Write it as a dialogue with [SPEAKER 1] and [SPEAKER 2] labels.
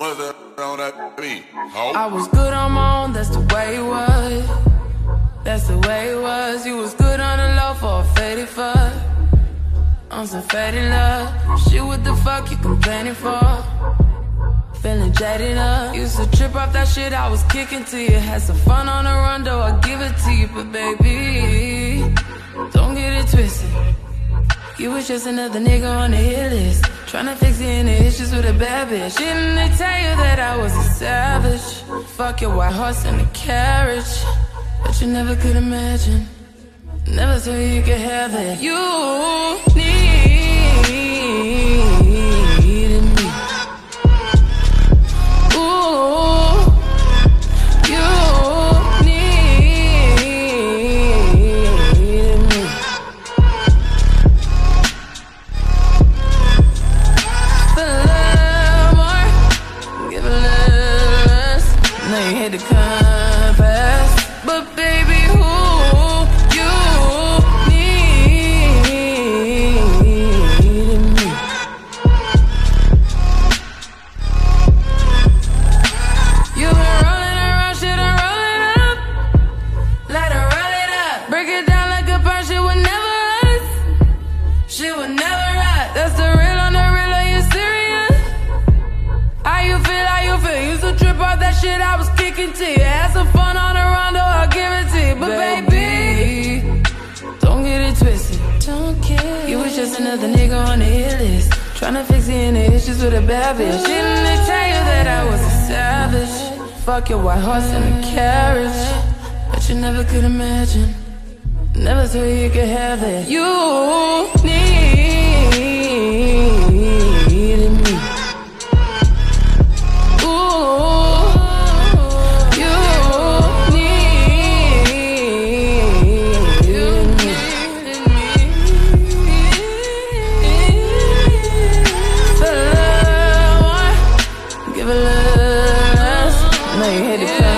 [SPEAKER 1] I was good on my own, that's the way it was. That's the way it was. You was good on the low for a faded fuck. On some faded love. Shit, what the fuck you complaining for? Feeling jaded up. Used to trip off that shit I was kicking to you. Had some fun on the run, though I give it to you. But baby, don't get it twisted. You was just another nigga on the hit list. Tryna fix any issues with a bad bitch. Didn't they tell you that I was a savage? Fuck your white horse and a carriage. But you never could imagine. Never thought you could have it. You needed You hit the compass, but baby, who you needed me? You been rolling around, shit, I'm rolling up. Let her roll it up. Break it down like a pound, shit would never us. Shit would never rot. That's the real, shit I was kicking to you. Had some fun on the rondo, I'll give it to you. But baby, don't get it twisted. Don't care. You was just another nigga on the hit list. Tryna fix any issues with a bad bitch. Didn't they tell you that I was a savage? Fuck your white horse and a carriage. But you never could imagine. Never thought you could have it. You need they had to yeah.